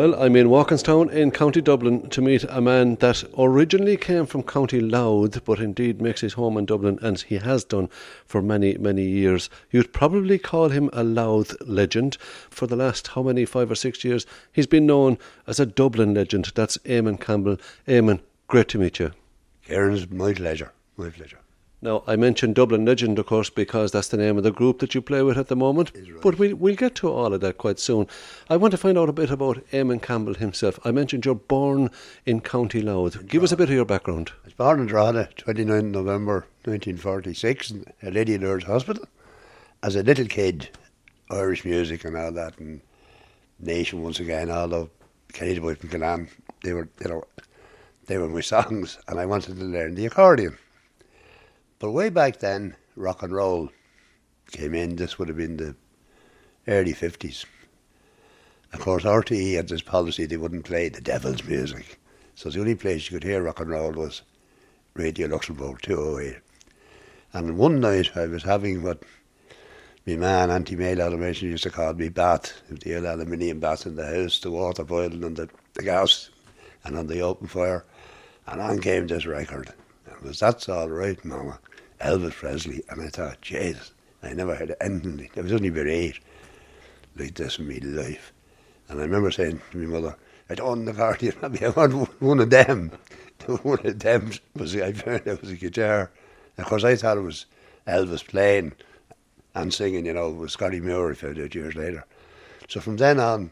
Well, I'm in Walkinstown in County Dublin to meet a man that originally came from County Louth, but indeed makes his home in Dublin, and he has done for many, many years. You'd probably call him a Louth legend. For the last, how many, five or six years, he's been known as a Dublin legend. That's Eamon Campbell. Eamon, great to meet you. Kieran's my pleasure, my pleasure. Now, I mentioned Dublin Legend, of course, because that's the name of the group that you play with at the moment. Right. But we, we'll get to all of that quite soon. I want to find out a bit about Eamon Campbell himself. I mentioned you're born in County Louth. Give us a bit of your background. I was born in Drogheda, 29 November 1946, in a Lady Lourdes Hospital. As a little kid, Irish music and all that, and Nation once again, Kenny the Boy from Killane, they were, you know, they were my songs, and I wanted to learn the accordion. But way back then, rock and roll came in. This would have been the early 50s. Of course, RTE had this policy they wouldn't play the devil's music. So the only place you could hear rock and roll was Radio Luxembourg 208. And one night I was having what my man, anti mail automation, used to call me bath, with the old aluminium bath in the house, the water boiling on the, the gas and on the open fire. And on came this record. It was That's All Right, Mama. Elvis Presley, and I thought, Jesus, I never heard anything. I was only about eight, like this in my life. And I remember saying to my mother, I don't want the accordion, I want one of them. one of them was, I found it was a guitar. Of course, I thought it was Elvis playing and singing, you know, with Scotty Moore, I found out years later. So from then on,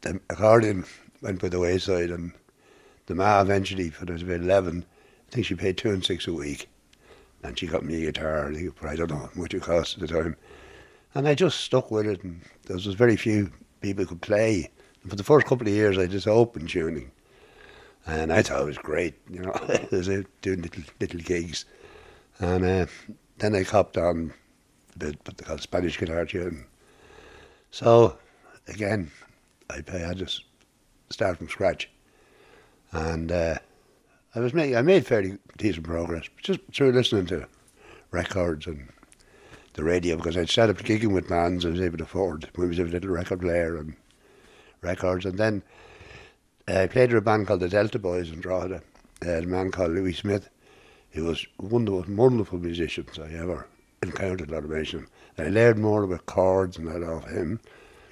the accordion went by the wayside, and the ma eventually, when I was about 11, I think she paid two and six a week and she got me a guitar. I don't know much it cost at the time. And I just stuck with it, and there was very few people could play. And for the first couple of years, I just open tuning, and I thought it was great. You know, I doing little little gigs, and uh, then I copped on bit what they call Spanish guitar tuning. So again, I, I had to start from scratch, and. Uh, I was making, I made fairly decent progress just through listening to records and the radio because I'd set up gigging with bands I was able to afford. We was a little record player and records, and then uh, I played with a band called the Delta Boys in Drogheda. Uh, a man called Louis Smith, He was one of the most wonderful musicians I ever encountered on automation. I learned more about chords and that off him.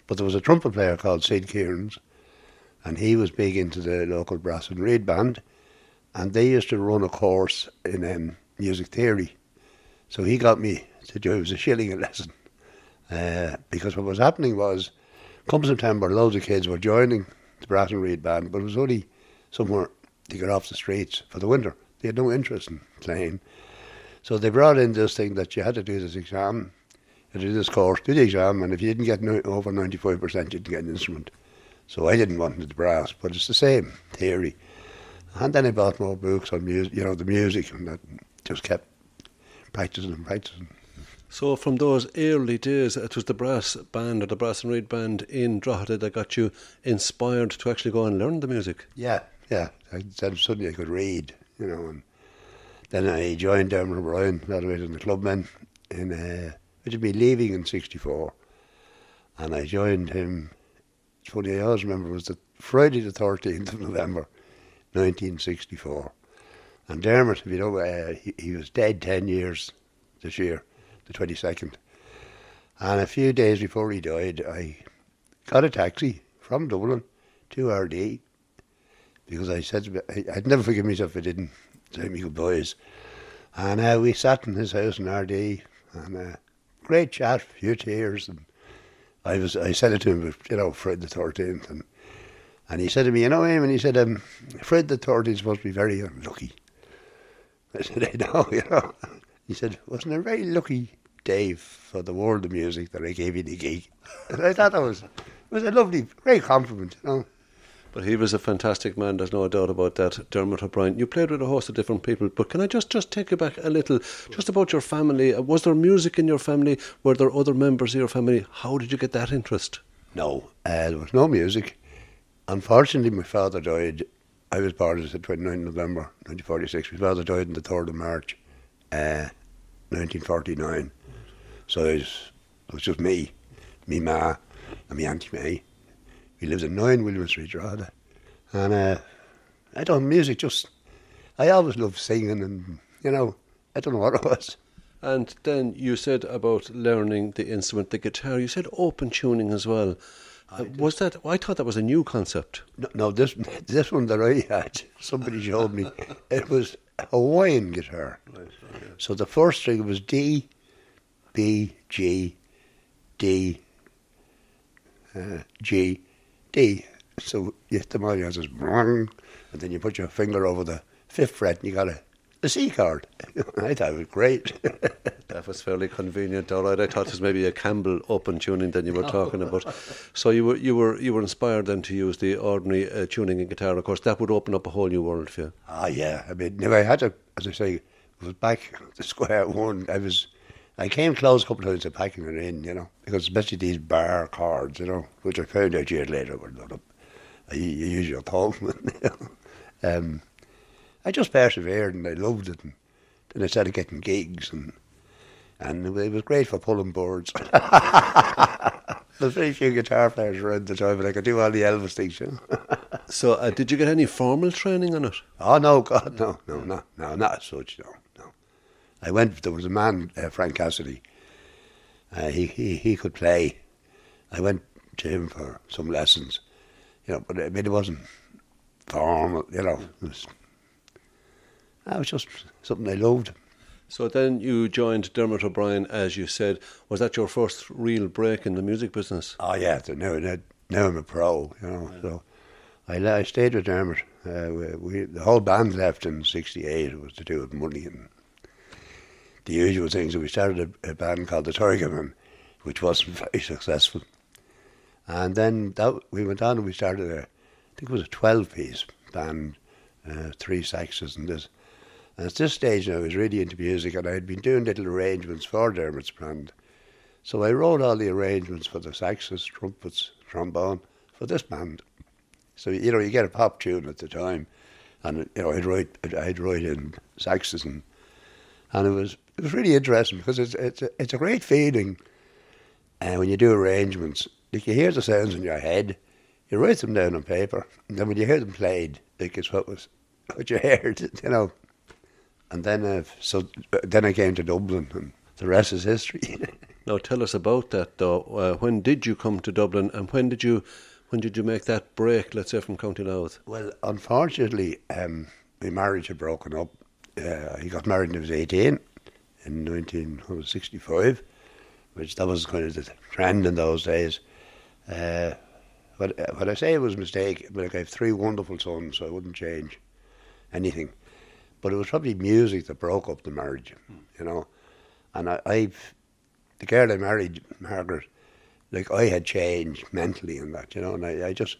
But there was a trumpet player called Sid Kearns, and he was big into the local brass and reed band and they used to run a course in um, music theory. So he got me to do it was a shilling a lesson. Uh, because what was happening was, come September, loads of kids were joining the Brass and Reed band, but it was only somewhere to get off the streets for the winter. They had no interest in playing. So they brought in this thing that you had to do this exam, you had to do this course, do the exam, and if you didn't get no, over 95%, you didn't get an instrument. So I didn't want the brass, but it's the same theory. And then I bought more books on music, you know, the music, and that just kept practicing and practicing. So from those early days, it was the brass band or the brass and reed band in Drogheda that got you inspired to actually go and learn the music. Yeah, yeah. I, then suddenly I could read, you know, and then I joined Dermot O'Brien, that was in the Clubmen, in, uh, which would be leaving in 64. And I joined him, it's funny, I always remember, it was the Friday the 13th of November 1964. And Dermot, you know, uh, he, he was dead 10 years this year, the 22nd. And a few days before he died, I got a taxi from Dublin to Ardee because I said I'd never forgive myself if I didn't say me goodbyes. And uh, we sat in his house in Ardee and uh, great chat, a few tears. And I was I said it to him, you know, Fred the 13th. And and he said to me, you know, Eamon, he said, um, Fred the third is supposed to be very unlucky. I said, I know, you know. He said, wasn't it a very lucky day for the world of music that I gave you the gig? And I thought that was, it was a lovely, great compliment, you know. But he was a fantastic man, there's no doubt about that, Dermot O'Brien. You played with a host of different people, but can I just, just take you back a little, just about your family? Was there music in your family? Were there other members of your family? How did you get that interest? No, uh, there was no music. Unfortunately, my father died. I was born on the 29th November 1946. My father died on the 3rd of March uh, 1949. So it was, it was just me, me ma, and my Auntie May. We lives in 9 William Street, Drogheda. And uh, I don't music, just, I always loved singing and, you know, I don't know what it was. And then you said about learning the instrument, the guitar. You said open tuning as well. Uh, was that? I thought that was a new concept. No, no, this this one that I had, somebody showed me, it was Hawaiian guitar. So the first string was D, B, G, D, uh, G, D. So you hit you have this, and then you put your finger over the fifth fret and you got a the C card. I thought it was great. that was fairly convenient, all right. I thought it was maybe a Campbell open tuning that you were talking about. So you were you were you were inspired then to use the ordinary uh, tuning in guitar. Of course, that would open up a whole new world for you. Ah, yeah. I mean, if I had to, as I say, was back to square one. I was, I came close a couple of times to packing it in, you know, because especially these bar cards, you know, which I found out years later were not. You, you use your thumb. Um, I just persevered and I loved it. And then I started getting gigs and and it was great for pulling boards. There's very few guitar players around the time, but I could do all the Elvis things. You know? so, uh, did you get any formal training on it? Oh no, God, no, no, no, no, not as such. No, no. I went. There was a man, uh, Frank Cassidy. Uh, he he he could play. I went to him for some lessons, you know, but I mean it wasn't formal. You know, it was that was just something I loved. So then you joined Dermot O'Brien, as you said. Was that your first real break in the music business? Oh yeah, now, now I'm a pro, you know. Yeah. So I, I stayed with Dermot. Uh, we, we, the whole band left in '68. It was to do with money and the usual things. So we started a, a band called the Tigermen, which wasn't very successful. And then that, we went on and we started a, I think it was a 12-piece band, uh, three saxes and this. And at this stage I was really into music and I had been doing little arrangements for Dermot's band. So I wrote all the arrangements for the saxes, trumpets, trombone for this band. So you know you get a pop tune at the time, and you know I'd write I'd write in saxes and and it was it was really interesting because it's it's a, it's a great feeling. And uh, when you do arrangements, like you hear the sounds in your head, you write them down on paper, and then when you hear them played, like it's what was what you heard, you know. And then, uh, so then I came to Dublin, and the rest is history. now, tell us about that, though. Uh, when did you come to Dublin, and when did you, when did you make that break? Let's say from County Louth. Well, unfortunately, um, my marriage had broken up. Uh, he got married when he was eighteen in 1965, which that was kind of the trend in those days. Uh, but uh, what I say it was a mistake. Like I have three wonderful sons, so I wouldn't change anything. But it was probably music that broke up the marriage, you know. And I, I've, the girl I married, Margaret, like I had changed mentally in that, you know, and I, I just,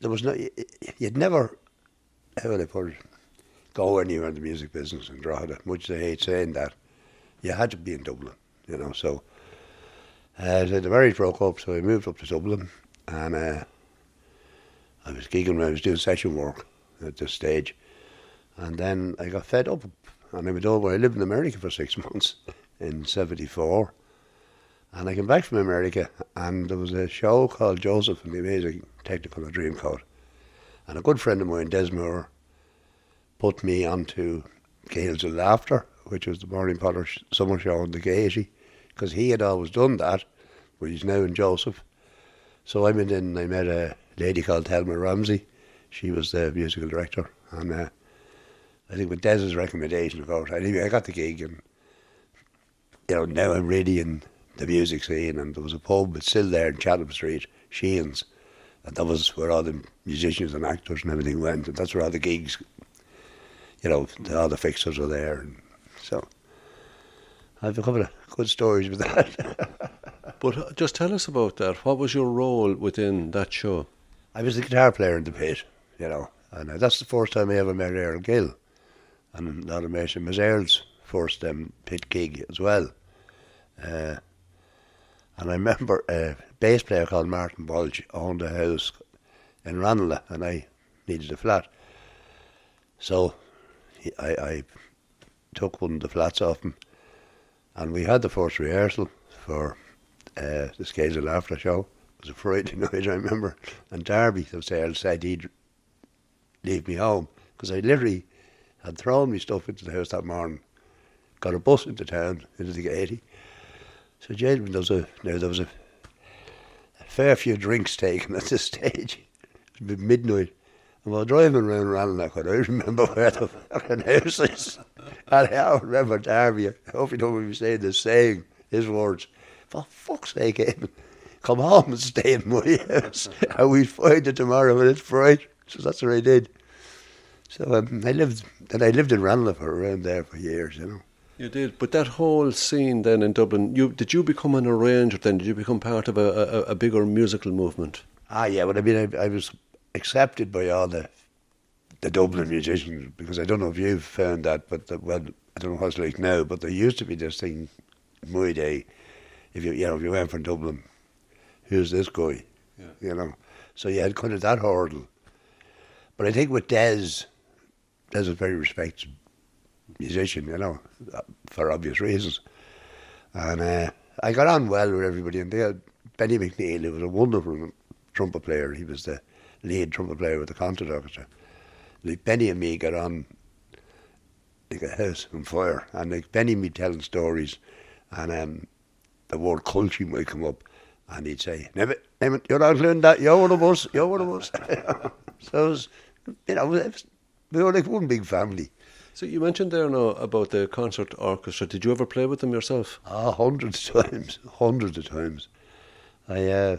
there was no, you'd never, how would I put it, go anywhere in the music business in Drogheda, much as I hate saying that. You had to be in Dublin, you know, so uh, the marriage broke up, so I moved up to Dublin, and uh, I was gigging when I was doing session work at this stage. And then I got fed up and I went over. I lived in America for six months in 74. And I came back from America and there was a show called Joseph and the Amazing Technicolor Dreamcoat. And a good friend of mine, Des Moore, put me onto Gaels of Laughter, which was the Maureen Potter summer show on the Gaiety, because he had always done that, but he's now in Joseph. So I went in and I met a lady called Helma Ramsey. She was the musical director. And uh, I think with Des's recommendation, of course, anyway, I got the gig and, you know, now I'm really in the music scene and there was a pub, it's still there in Chatham Street, Sheehan's, and that was where all the musicians and actors and everything went, and that's where all the gigs, you know, all the fixers were there, and so I've a couple of good stories with that. but uh, just tell us about that. What was your role within that show? I was the guitar player in the pit, you know, and that's the first time I ever met Earl Gill and to mention was Earl's first um, pit gig as well. Uh, and I remember a bass player called Martin Bulge owned a house in Ranelagh and I needed a flat. So he, I, I took one of the flats off him and we had the first rehearsal for uh, the Scales of Laughter show It was a Friday night, I remember. And Darby, sales, said he'd leave me home because I literally had thrown my stuff into the house that morning, got a bus into town, into the 80. So, gentlemen, there was a, now there was a, a fair few drinks taken at this stage. It was midnight. And while driving around Ranelagh, I remember where the fucking house is. And I remember Darby, I hope you don't mind me saying this, saying his words, for fuck's sake, Eamon, come home and stay in my house. and we find it tomorrow when it's bright. So that's what I did. So um, I lived, and I lived in Ranelagh for around there for years, you know. You did, but that whole scene then in Dublin, you did you become an arranger then? Did you become part of a, a, a bigger musical movement? Ah, yeah, but I mean, I, I was accepted by all the the Dublin musicians because I don't know if you've found that, but the, well, I don't know what it's like now, but there used to be this thing in my day. If you you know if you went from Dublin, who's this guy? Yeah. You know, so you had kind of that hurdle. But I think with Des is a very respected musician, you know, for obvious reasons. And uh, I got on well with everybody. And they had Benny McNeil, who was a wonderful trumpet player. He was the lead trumpet player with the concert orchestra. Like Benny and me got on like a house on fire. And like Benny me telling stories, and um, the word culture might come up, and he'd say, "Never, never, you're not learning that. You're one of us. You're one of us." so it was, you know, it was, we were like one big family. So you mentioned there now about the concert orchestra. Did you ever play with them yourself? Ah, hundreds of times, hundreds of times. I, uh,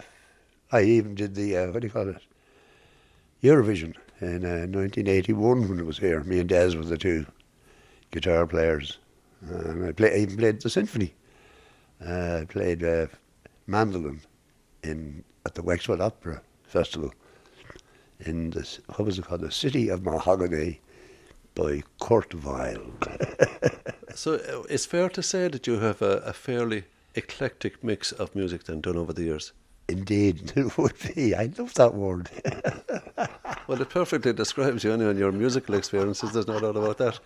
I even did the uh, what do you call it? Eurovision in uh, 1981 when it was here. Me and Des were the two guitar players, and I, play, I even played the symphony. Uh, I played uh, mandolin in at the Wexford Opera Festival in the what was it called? The City of Mahagonny by Kurt Weill. so uh, it's fair to say that you have a, a, fairly eclectic mix of music then done over the years. Indeed, it would be. I love that word. well, it perfectly describes you anyway, and your musical experiences. There's no doubt about that.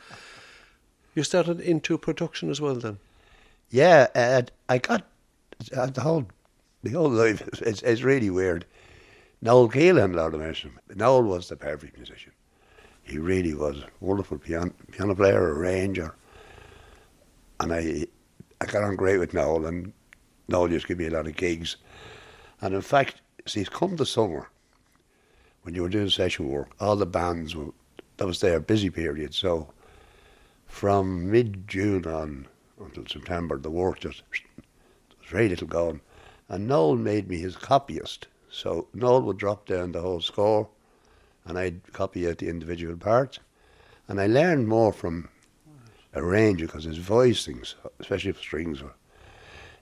You started into production as well, then. Yeah, uh, I got uh, the whole the whole life. is, it's really weird. Noel Kelehan, Lord of Mercy. Noel was the perfect musician. He really was a wonderful piano, piano player, arranger. And I, I got on great with Noel, and Noel just gave me a lot of gigs. And in fact, see, come the summer, when you were doing session work, all the bands were, that was their busy period. So from mid June on until September, the work just, there was very little going. And Noel made me his copyist. So Noel would drop down the whole score and I'd copy out the individual parts. And I learned more from arranger because his voicings, especially for strings, were,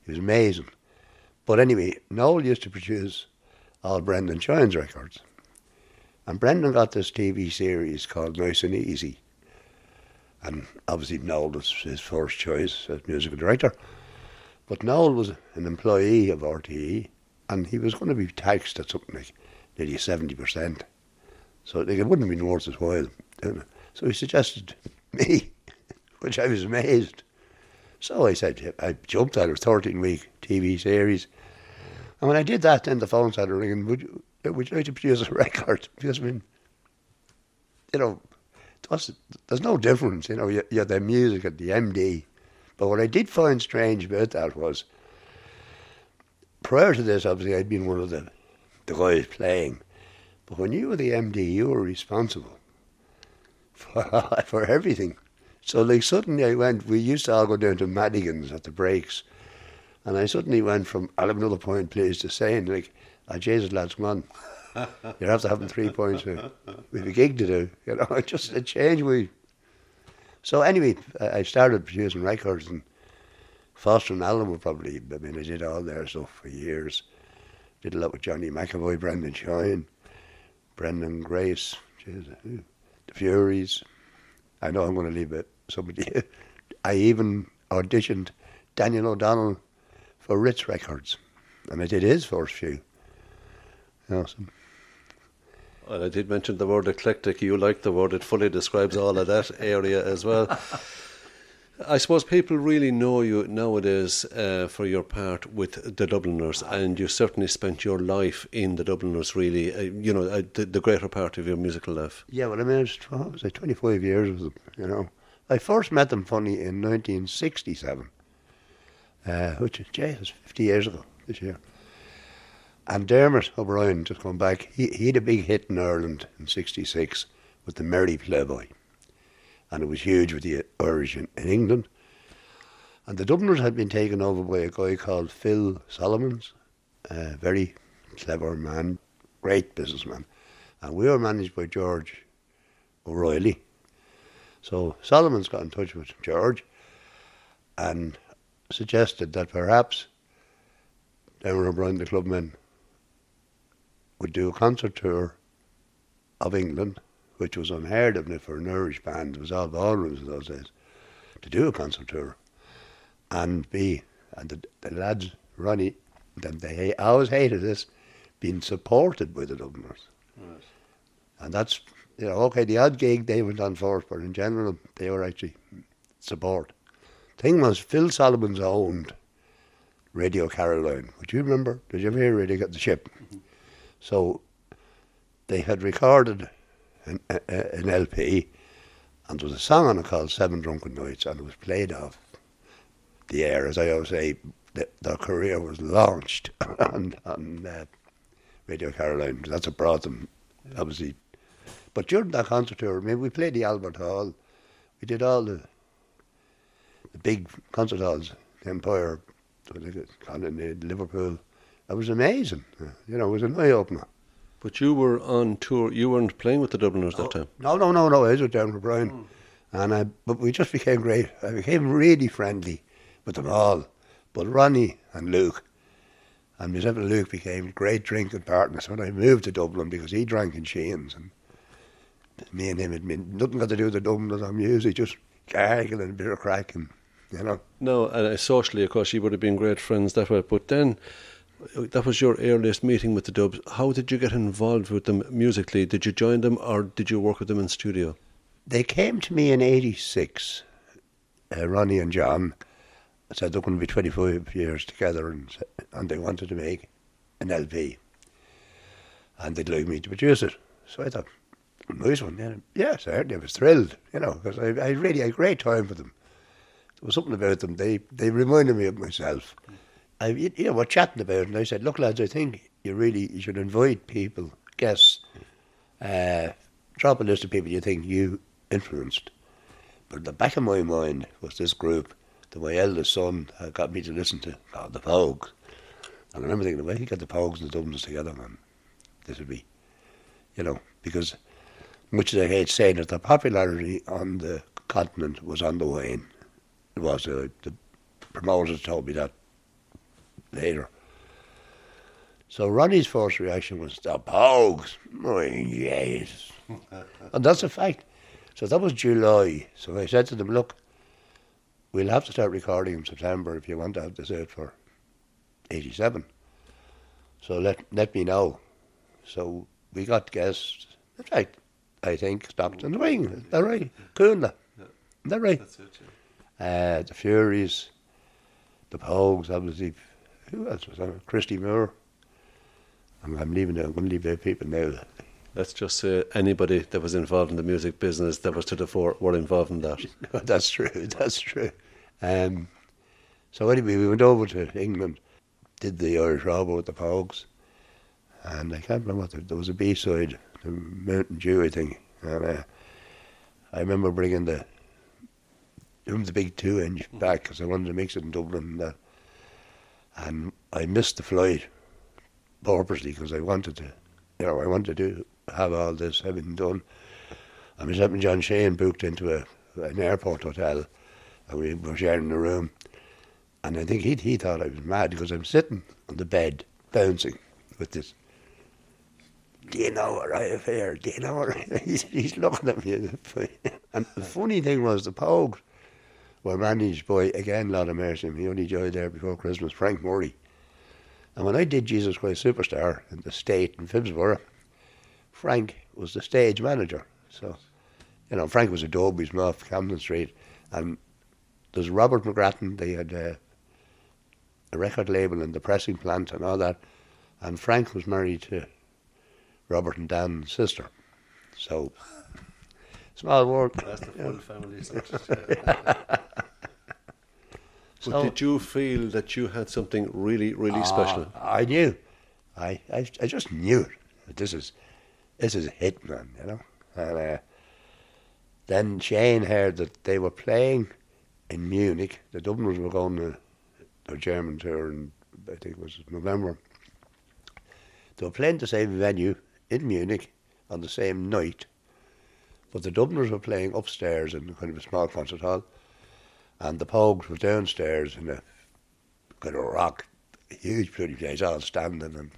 he was amazing. But anyway, Noel used to produce all Brendan Shine's records. And Brendan got this TV series called Nice and Easy. And obviously Noel was his first choice as musical director. But Noel was an employee of RTE and he was going to be taxed at something like nearly 70%. So like, it wouldn't have been worth his while. So he suggested me, which I was amazed. So I said, I jumped at a 13 week TV series. And when I did that, then the phone started ringing, would you, would you like to produce a record? Because, I mean, you know, there's no difference, you know, you, you're the music at the MD. But what I did find strange about that was, prior to this, obviously, I'd been one of the, the guys playing. But when you were the MD, you were responsible for, for everything. So like suddenly I went, we used to all go down to Madigan's at the breaks. And I suddenly went from, I'll have another point please, to saying like, ah, Jesus lads, come on. You're after having three points. We have a gig to do. You know, it just, a change. me. So anyway, I started producing records and Foster and Allen were probably, I mean, I did all their stuff for years. Did a lot with Johnny McEvoy, Brendan Shine. Brendan Grace, the Fureys. I know I'm going to leave it somebody. I even auditioned Daniel O'Donnell for Ritz Records, and I did his first few. Awesome. Well, I did mention the word eclectic. You like the word; it fully describes all of that area as well. I suppose people really know you nowadays uh, for your part with the Dubliners, and you certainly spent your life in the Dubliners, really, uh, you know, uh, the, the, greater part of your musical life. Yeah, well, I mean, it was, was like 25 years with them, you know. I first met them, funny, in 1967, uh, which, gee, was 50 years ago this year. And Dermot O'Brien, just going back, he, he had a big hit in Ireland in 66 with the Merry Ploughboy. And it was huge with the Irish in, in England. And the Dubliners had been taken over by a guy called Phil Solomons, a very clever man, great businessman. And we were managed by George O'Reilly. So Solomons got in touch with George and suggested that perhaps Dermot O'Brien, the clubmen, would do a concert tour of England, which was unheard of for an Irish band. It was all ballrooms in those days to do a concert tour, and be and the, the lads Ronnie, them they always hated this, being supported by the Dubliners, right. and that's you know okay. The odd gig they went on first, but in general they were actually support. Thing was, Phil Solomons owned Radio Caroline. Would you remember? Did you ever hear Radio Get the Ship? Mm-hmm. So they had recorded an, a, an LP, and there was a song on it called Seven Drunken Nights, and it was played off the air. As I always say, the, their career was launched on, on uh, Radio Caroline. That's what brought them, obviously. But during that concert tour, I mean, we played the Albert Hall. We did all the the big concert halls, the Empire, Liverpool, it was amazing. You know, it was an eye opener. But you were on tour. You weren't playing with the Dubliners that time. No, no, no, no. I was with O'Brien, mm. and I. But we just became great. I became really friendly with them all. But Ronnie and Luke, and myself and Luke became great drinking partners when I moved to Dublin because he drank in Sheehan's and me and him had been nothing got to do with the Dubliners or music, just gargling and a bit of cracking, you know. No, and uh, socially, of course, you would have been great friends that way. But then that was your earliest meeting with the Dubs. How did you get involved with them musically? Did you join them or did you work with them in studio? They came to me in '86. Uh, Ronnie and John said they're going to be 25 years together, and and they wanted to make an LP, and they'd like me to produce it. So I thought, nice one, yeah, yeah certainly. I was thrilled, you know, because I, I really had a great time with them. There was something about them. They they reminded me of myself. Mm. I, you know, we're chatting about it, and I said, look, lads, I think you really you should invite people, guests, uh, drop a list of people you think you influenced. But in the back of my mind was this group that my eldest son had got me to listen to, called the Pogues. And I remember thinking, well, he got the Pogues and the Dubliners together, man. This would be, you know, because much as I hate saying it, the popularity on the continent was on the wane. It was, uh, the promoters told me that later. So Ronnie's first reaction was, the Pogues. Oh, yes. and that's a fact. So that was July. So I said to them, look, we'll have to start recording in September if you want to have this out for 87. So let let me know. So we got guests. In fact, I think Stockton Wing. Is that right? Coonla. Yeah. Is that right? That's it, yeah. Uh, the Fureys, the Pogues, obviously who else was there? Christy Moore. I'm, I'm leaving. I'm going to leave the people now. Let's just say anybody that was involved in the music business that was to the fore were involved in that. that's true. That's true. Um, so anyway, we went over to England, did the Irish Rover with the Pogues, and I can't remember what the, there was a B side, the Mountain Dew, I think, and uh, I remember bringing the the big two inch back because I wanted to mix it in Dublin. And that and I missed the flight purposely because I wanted to, you know, I wanted to have all this having done. And myself and John Shane booked into a, an airport hotel, and we were sharing the room. And I think he he thought I was mad because I'm sitting on the bed bouncing with this. Do you know what I have here? Do you know what I he's, he's looking at me. And the funny thing was the Pogues were managed by, again, Lord of Mercy, he only died there before Christmas, Frank Murray. And when I did Jesus Christ Superstar in the state in Phibsborough, Frank was the stage manager. So, you know, Frank was a dope, he's off Camden Street. And there's Robert McGrattan. They had uh, a record label and the pressing plant and all that. And Frank was married to Robert and Dan's sister. So, small world. That's the full family. But So- did you feel that you had something really, really special? Ah, I knew. I, I I just knew it. This is this is a hit, man. You know. And uh, then Shane heard that they were playing in Munich. The Dubliners were going to their German tour, and I think it was November. They were playing the same venue in Munich on the same night, but the Dubliners were playing upstairs in kind of a small concert hall, and the Pogues were downstairs in a kind of rock, huge pretty place, all standing, and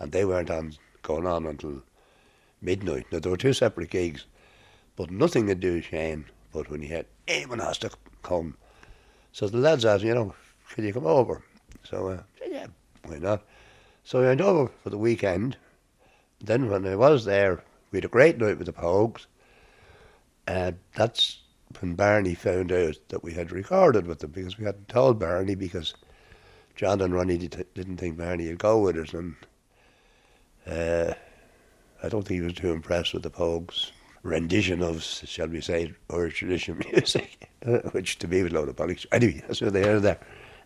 and they weren't on going on until midnight. Now there were two separate gigs, but nothing to do with Shane. But when he had Eamon has to come, so the lads asked, you know, can you come over? So uh, I said, yeah, why not? So I went over for the weekend. Then when I was there, we had a great night with the Pogues. And that's when Barney found out that we had recorded with them because we hadn't told Barney because John and Ronnie did, didn't think Barney would go with us. And uh, I don't think he was too impressed with the Pogues' rendition of, shall we say, Irish traditional music, which to me was a load of bollocks. Anyway, that's what they are there.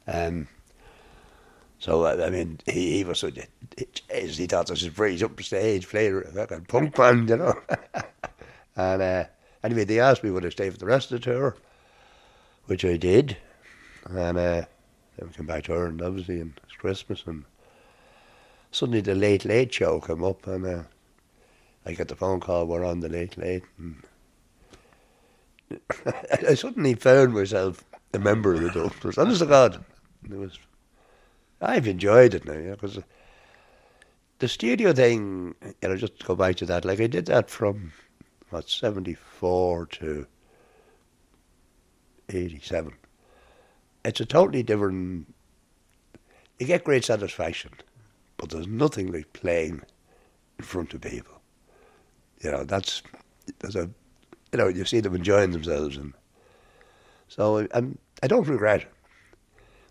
Um, so, I mean, he, he was such a, he, thought this was freeze up stage, play a fucking punk band, you know. and uh, anyway, they asked me would I stay for the rest of the tour, which I did. And uh, then we came back to Ireland, obviously, and it's Christmas. And suddenly the Late Late Show came up, and uh, I got the phone call, we're on the Late Late. And I suddenly found myself a member of the Dubliners. Honest to God. It was, I've enjoyed it now, yeah, because the studio thing, you know, just to go back to that, like I did that from, what, 74 to 87. It's a totally different, you get great satisfaction, but there's nothing like playing in front of people. You know, that's, there's a, you know, you see them enjoying themselves, and so I'm, I don't regret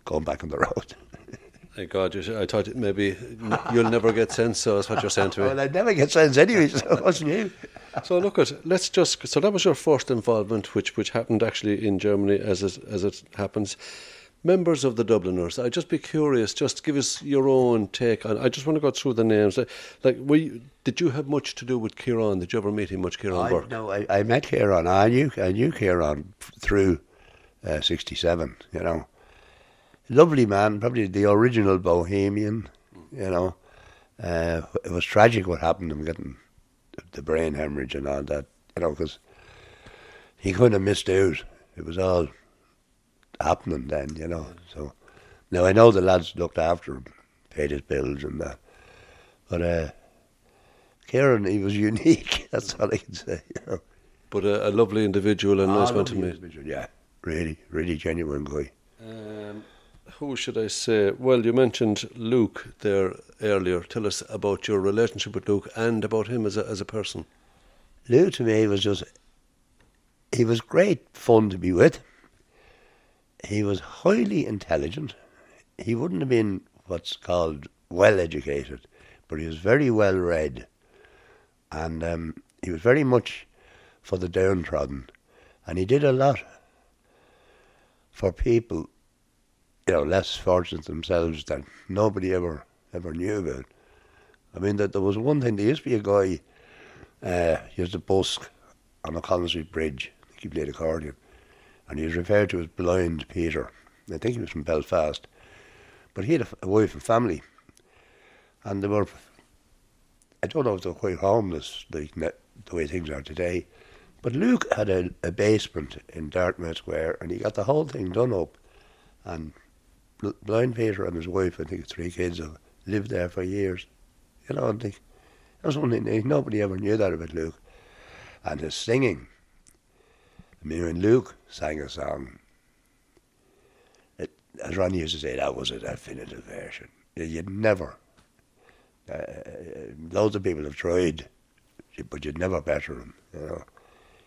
going back on the road. God, you, I thought maybe you'll never get sense, so that's what you're saying to me. well, I never get sense anyway, so what's new? So look at let's just so that was your first involvement, which which happened actually in Germany as it, as it happens. Members of the Dubliners, I'd just be curious. Just give us your own take on. I just want to go through the names. Like, like were you, did you have much to do with Kieran? Did you ever meet him much, Kieran I, Bourke? no, I, I met Kieran. I knew, I knew Kieran through uh, 67, you know. Lovely man, probably the original bohemian, you know. Uh, it was tragic what happened to him getting the brain hemorrhage and all that, you know, because he couldn't have missed out. It was all happening then, you know. So now I know the lads looked after him, paid his bills and that. But uh, Kieran, he was unique. That's all I can say. You know. But a, a lovely individual and nice Ah, one to lovely meet. Yeah, really, really genuine guy. Um, who should I say? Well, you mentioned Luke there earlier. Tell us about your relationship with Luke and about him as a as a person. Luke to me was just, he was great fun to be with. He was highly intelligent. He wouldn't have been what's called well educated, but he was very well read. And um, he was very much for the downtrodden. And he did a lot for people, you know, less fortunate themselves that nobody ever ever knew about. I mean, that there was one thing. There used to be a guy. Uh, he was a busk on the Collins Street Bridge. He played accordion, and he was referred to as Blind Peter. I think he was from Belfast, but he had a wife and family, and they were. I don't know if they were quite homeless, like the way things are today, but Luke had a, a basement in Dartmouth Square, and he got the whole thing done up, and Blind Peter and his wife, I think three kids, have lived there for years. You know, and they, that was they- nobody ever knew that about Luke. And his singing. I mean, when Luke sang a song, it, as Ronnie used to say, that was a definitive version. You- You'd never, uh, loads of people have tried, but you'd never better him, you know.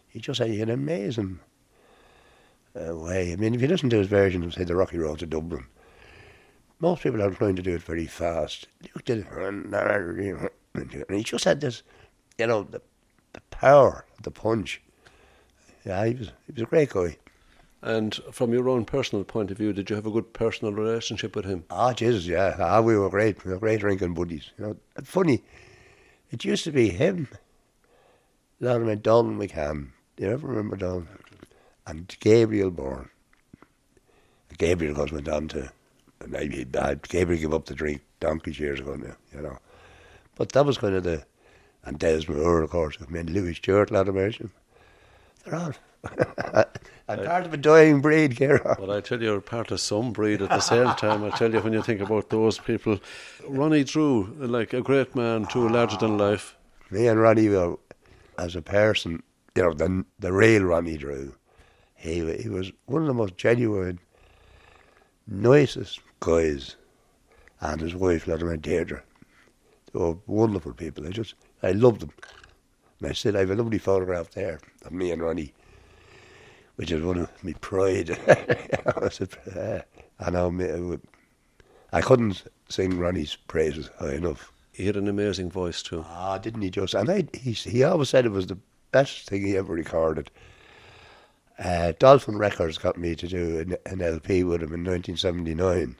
He just had an amazing, uh, way. I mean, if you listen to his version of, say, the Rocky Road to Dublin, most people are trying to do it very fast. Luke did it, and he just had this, you know, the, the power, the punch. Yeah, he was he was a great guy. And from your own personal point of view, did you have a good personal relationship with him? Ah, Jesus, yeah. Ah, we were great. We were great drinking buddies. You know, funny, it used to be him, Donald Don McCann. Do you ever remember Don? And Gabriel Byrne. Gabriel, of course, went on to, maybe bad. Gabriel gave up the drink donkeys years ago now, you know. But that was kind of the, and Des Moore, of course, I mean, Louis Stewart, a lot of They're all I'm part of a dying breed, Kieran. Well, I tell you, you're part of some breed at the same time. I tell you, when you think about those people, Ronnie Drew, like a great man, too, larger than life. Me and Ronnie were, as a person, you know, the, the real Ronnie Drew. He, he was one of the most genuine, nicest guys. And his wife, Latimer Deirdre. They were wonderful people. I just, I loved them. And I said, I have a lovely photograph there of me and Ronnie which is one of my pride. I said, I know I couldn't sing Ronnie's praises high enough. He had an amazing voice too. Ah, didn't he just? And I, he, he always said it was the best thing he ever recorded. Uh, Dolphin Records got me to do an, an, LP with him in 1979.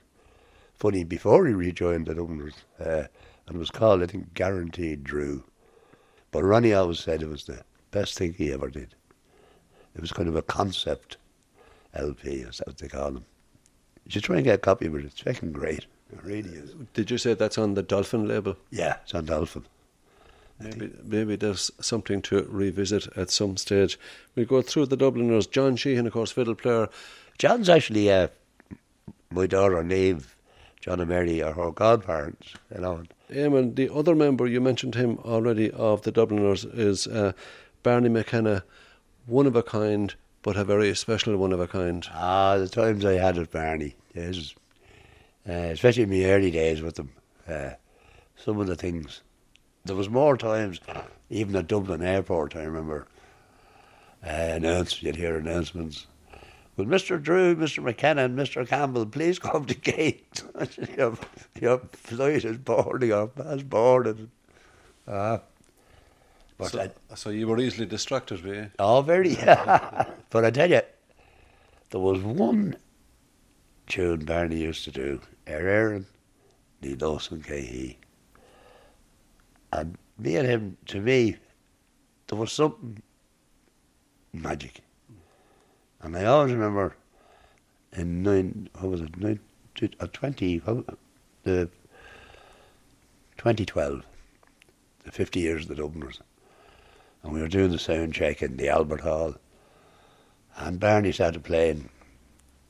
Funny, before he rejoined the Dubliners, uh, and was called, I think, Guaranteed Drew. But Ronnie always said it was the best thing he ever did. It was kind of a concept LP, as they call them. You should try and get a copy of it. It's fucking great. It really is. Did you say that's on the Dolphin label? Yeah, it's on Dolphin. Maybe, maybe there's something to revisit at some stage. We go through the Dubliners. John Sheahan, of course, fiddle player. John's actually uh, my daughter Neve, John and Mary are her godparents, you know. Eamon, the other member, you mentioned him already, of the Dubliners is uh, Barney McKenna one of a kind, but a very special one of a kind. Ah, the times I had with Barney, yes, uh, especially in my early days with them, uh, some of the things. There was more times, even at Dublin Airport, I remember, uh, announce, you'd hear announcements. Will Mr. Drew, Mr. McKenna, and Mr. Campbell please come to gate? your, your flight is boarding, your pass boarded. Ah. But so, I, so you were easily distracted, were you? Oh, very. but I tell you, there was one tune Barney used to do, Er Aaron, Ní Dawson Cahey. And me and him, to me, there was something magic. And I always remember in nine, what was it, nine, uh, 20, the 2012, the 50 years of the Dubliners and we were doing the sound check in the Albert Hall. And Barney started playing,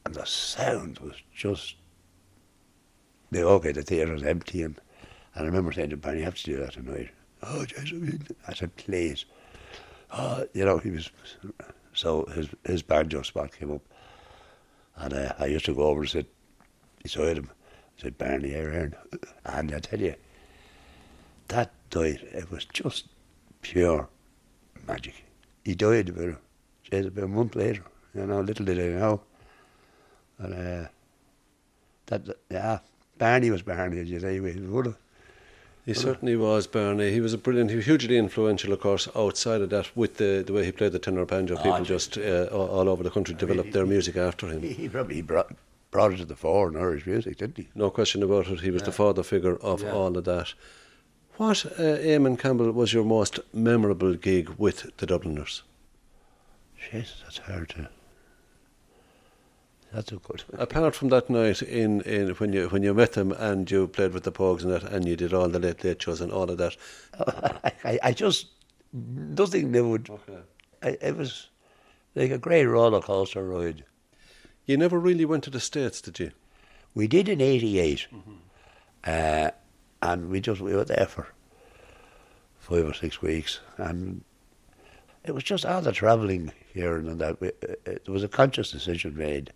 and the sound was just. The okay, the theatre was empty, and, and I remember saying to Barney, "You have to do that tonight." Oh, Jason, I said, "Please." Oh, you know, he was. So his his banjo spot came up, and uh, I used to go over and sit beside him. I said, "Barney, here, here," and I tell you, that night it was just pure magic. He died about, says about a month later. You know, little did I know. And uh, that, yeah, Barney was Barney, as you say. He would He certainly was, Bernie. He was a brilliant, he was hugely influential, of course, outside of that, with the, the way he played the tenor banjo. People oh, just uh, all over the country developed mean, their music after him. He, he probably brought, brought it to the fore in Irish music, didn't he? No question about it. He was yeah. the father figure of yeah. all of that. What, uh, Eamon Campbell, was your most memorable gig with the Dubliners? Jesus, that's hard to. That's a good. Apart from that night in, in when you when you met them and you played with the Pogues and that, and you did all the late late shows and all of that. I, I just nothing that would. Okay. I, it was like a great roller coaster ride. You never really went to the states, did you? We did in '88. Mm-hmm. Uh, and we just we were there for five or six weeks, and it was just all the travelling here and that. We, it, it was a conscious decision made.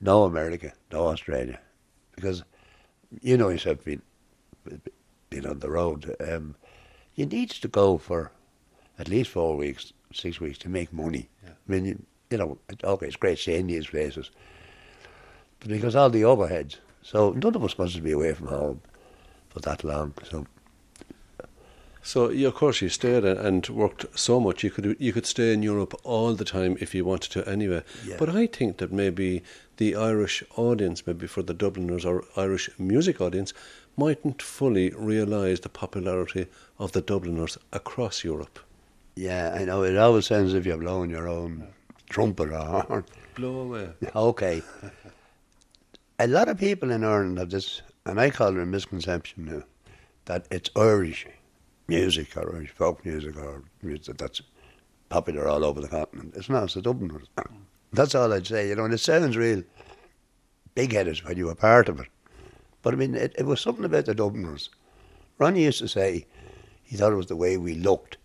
No America, no Australia, because you know yourself being being on the road. Um, you need to go for at least four weeks, six weeks to make money. Yeah. I mean, you, you know, okay, it's great seeing these places, but because all the overheads. So none of us wants to be away from home for that long. So So, yeah, of course, you stayed and- and worked so much. You could you could stay in Europe all the time if you wanted to, anyway. Yeah. But I think that maybe the Irish audience, maybe for the Dubliners or Irish music audience, mightn't fully realise the popularity of the Dubliners across Europe. yeah, I know it always sounds as if you're blowing your own trumpet or horn. Blow away. Okay. a lot of people in Ireland have this, and I call it a misconception now, that it's Irish music or Irish folk music or music that's popular all over the continent. It's not, it's the Dubliners. That's all I'd say, you know, and it sounds real big headed when you were part of it. But I mean, it, it was something about the Dubliners. Ronnie used to say he thought it was the way we looked,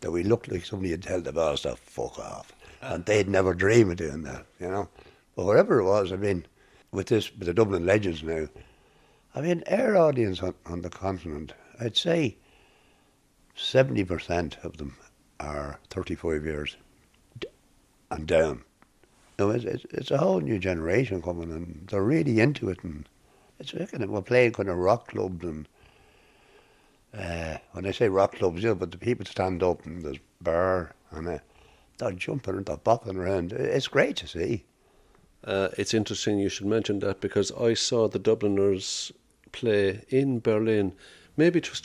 that we looked like somebody had tell the boss to fuck off. And they'd never dream of doing that, you know. But whatever it was, I mean, with this, with the Dublin Legends now, I mean, our audience on, on the continent, I'd say 70% of them are 35 years and down. No, it's, it's, it's a whole new generation coming and they're really into it. And it's of, we're playing kind of rock clubs and uh, when I say rock clubs, know, but the people stand up and there's bar and uh, they're jumping and they're bopping around. It's great to see. Uh, it's interesting you should mention that because I saw the Dubliners play in Berlin. Maybe it was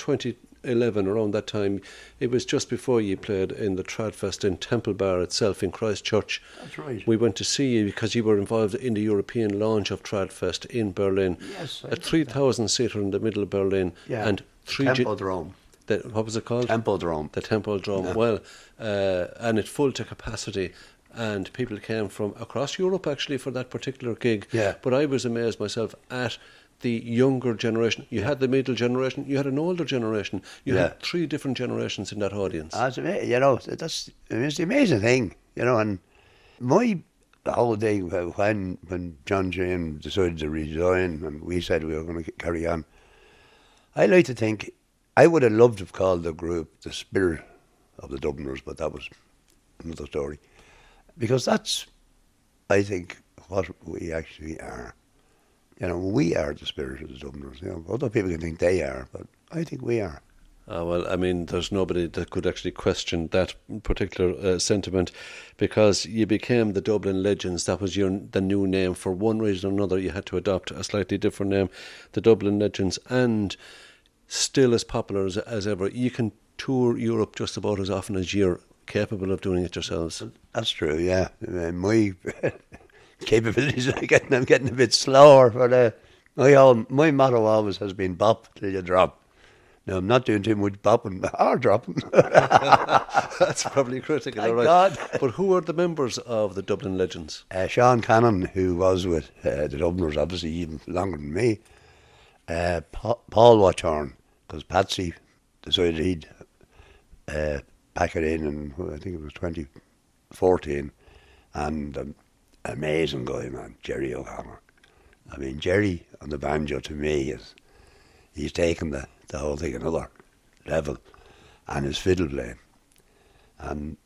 2011, around that time. It was just before you played in the Tradfest in Temple Bar itself in Christchurch. That's right. We went to see you because you were involved in the European launch of Tradfest in Berlin. Yes, I a 3,000 seater in the middle of Berlin. Yeah. And three. Tempodrome. the, what was it called? Tempodrome. the Temple Drum. Well, uh, and it full to capacity. And people came from across Europe actually for that particular gig. Yeah. But I was amazed myself at the younger generation. You had the middle generation, you had an older generation. You Yeah. had three different generations in that audience. That's you know that's it's the amazing thing, you know. And my whole thing when when John Sheahan decided to resign and we said we were going to carry on, I like to think I would have loved to have called the group the Spirit of the Dubliners, but that was another story, because that's I think what we actually are. You know, we are the spirit of the Dubliners. You know, other people can think they are, but I think we are. Uh, well, I mean, there's nobody that could actually question that particular uh, sentiment because you became the Dublin Legends. That was your the new name. For one reason or another, you had to adopt a slightly different name, the Dublin Legends, and still as popular as, as ever. You can tour Europe just about as often as you're capable of doing it yourselves. That's true, yeah. Uh, My capabilities are getting, I'm getting a bit slower, but uh, my, whole, my motto always has been bop till you drop. Now, I'm not doing too much bopping or dropping. That's probably critical, Thank all right. God. But who are the members of the Dublin Legends? uh, Sean Cannon, who was with uh, the Dubliners, obviously even longer than me, uh, Pa- Paul Watchorn, because Patsy decided he'd uh, pack it in, and I think it was 2014, and um, amazing guy, man, Gerry O'Connor. I mean, Gerry on the banjo to me is he's taken the, the whole thing another level, and his fiddle playing, and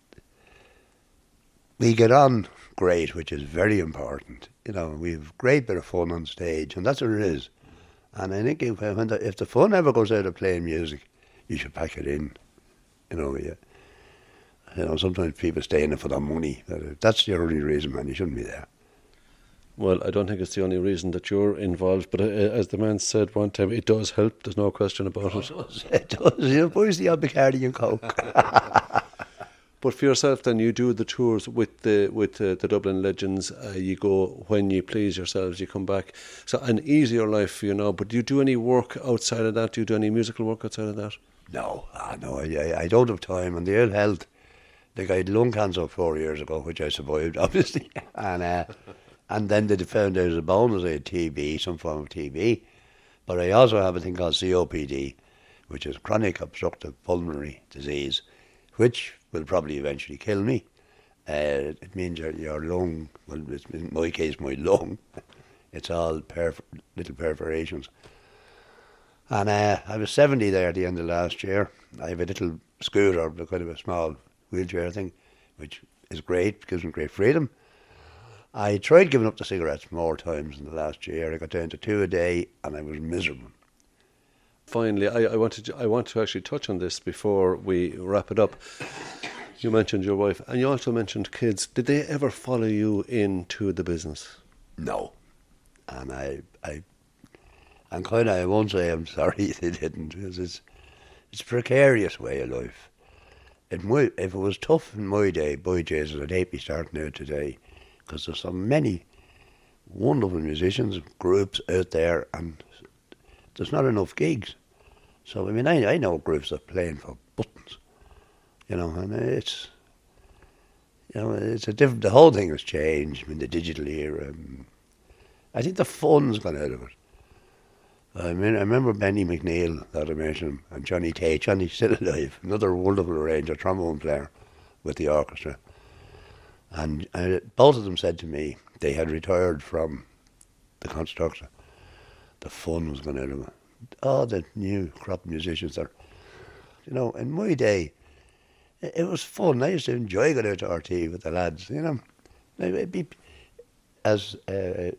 we get on great, which is very important. You know, we have a great bit of fun on stage, and that's what it is. And I think if, the, if the fun ever goes out of playing music, you should pack it in. You know, yeah. You know, sometimes people stay in it for the money. That's the only reason, man. You shouldn't be there. Well, I don't think it's the only reason that you're involved, but uh, as the man said one time, it does help. There's no question about it. It does. You know, boys, the odd Bacardi and Coke. But for yourself, then you do the tours with the with uh, the Dublin Legends. Uh, you go when you please yourselves. You come back. So an easier life for you now. But do you do any work outside of that? Do you do any musical work outside of that? No, ah, no, I, I, I don't have time. And the ill health, like I had lung cancer four years ago, which I survived, obviously. And uh, and then they found out as a bonus I had TB, some form of TB. But I also have a thing called COPD, which is chronic obstructive pulmonary disease, which will probably eventually kill me. Uh, it means your, your lung, well, in my case, my lung, it's all little perforations. And uh, I was 70 there at the end of last year. I have a little scooter, kind of a small wheelchair thing, which is great, gives them great freedom. I tried giving up the cigarettes more times in the last year. I got down to two a day, and I was miserable. Finally, I, I wanted to, I want to actually touch on this before we wrap it up. You mentioned your wife, and you also mentioned kids. Did they ever follow you into the business? No, and I, I, and kind of, I won't say I'm sorry they didn't, because it's, it's a precarious way of life. It if it was tough in my day, boy Jesus, I'd hate me starting out today, because there's so many wonderful musicians, groups out there, and there's not enough gigs. So I mean, I I know groups are playing for buttons you know, and it's you know it's a different. The whole thing has changed in the digital era. I think the fun's gone out of it. I mean, I remember Benny McNeil that I mentioned, and Johnny Tate. Johnny's still alive, another wonderful arranger, trombone player with the orchestra. And both of them said to me they had retired from the construction. The fun was going out of it. All the new crop musicians are, you know, in my day, it was fun. I used to enjoy going out to RT with the lads, you know. Be, as uh,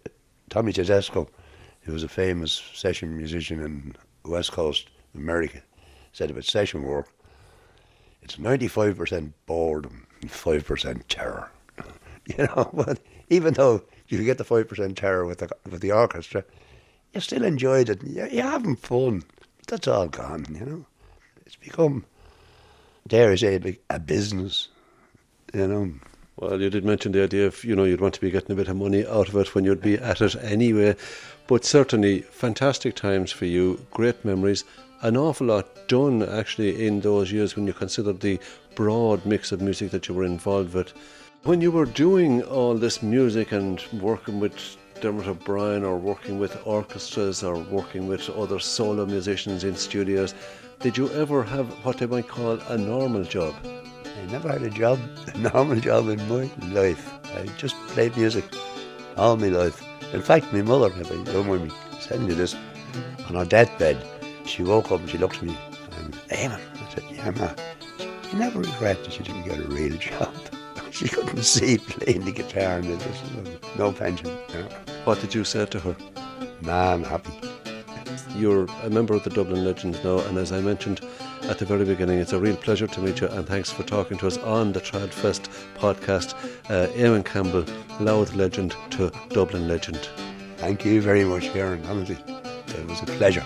Tommy Tedesco, who was a famous session musician in West Coast America, said about session work, it's 95% boredom and 5% terror. you know, but even though you get the 5% terror with the, with the orchestra, you still enjoyed it. You're having fun. That's all gone, you know. It's become dare I say, a business, you know. Well, you did mention the idea of, you know, you'd want to be getting a bit of money out of it when you'd be at it anyway. But certainly, fantastic times for you, great memories, an awful lot done actually in those years when you consider the broad mix of music that you were involved with. When you were doing all this music and working with Dermot O'Brien or working with orchestras or working with other solo musicians in studios, did you ever have what they might call a normal job? I never had a job, a normal job in my life. I just played music all my life. In fact, my mother, if I don't mind me telling you this, on her deathbed, she woke up and she looked at me and, Eamon, I said, yeah, ma, She never regret that you didn't get a real job. she couldn't see playing the guitar and this, no pension. Know. What did you say to her? Nah, I'm happy. You're a member of the Dublin Legends now, and as I mentioned at the very beginning, it's a real pleasure to meet you, and thanks for talking to us on the Tradfest podcast. Uh, Campbell, Louth legend to Dublin legend. Thank you very much, Karen. Honestly, it was a pleasure.